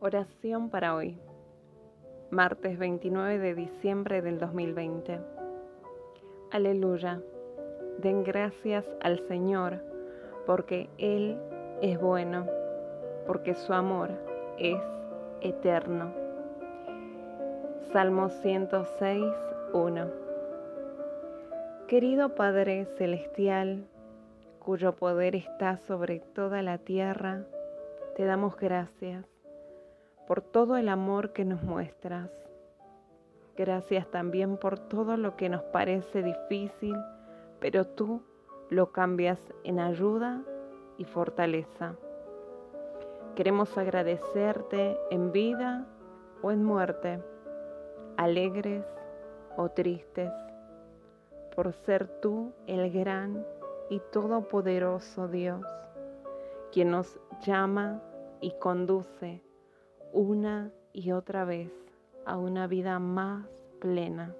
Oración para hoy, martes 29 de diciembre del 2020. Aleluya. Den gracias al Señor, porque Él es bueno, porque su amor es eterno. Salmo 106, 1. Querido Padre Celestial, cuyo poder está sobre toda la tierra, te damos gracias por todo el amor que nos muestras. Gracias también por todo lo que nos parece difícil, pero tú lo cambias en ayuda y fortaleza. Queremos agradecerte en vida o en muerte, alegres o tristes, por ser tú el gran y todopoderoso Dios, quien nos llama y conduce una y otra vez a una vida más plena.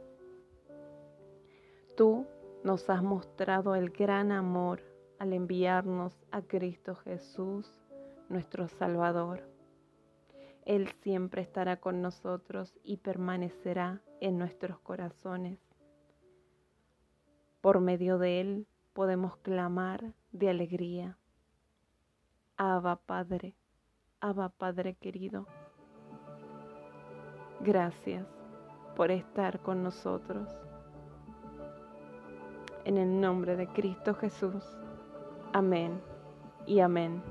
Tú nos has mostrado el gran amor al enviarnos a Cristo Jesús, nuestro Salvador. Él siempre estará con nosotros y permanecerá en nuestros corazones. Por medio de Él podemos clamar de alegría. Abba Padre, Abba Padre querido. Gracias por estar con nosotros. En el nombre de Cristo Jesús. Amén y amén.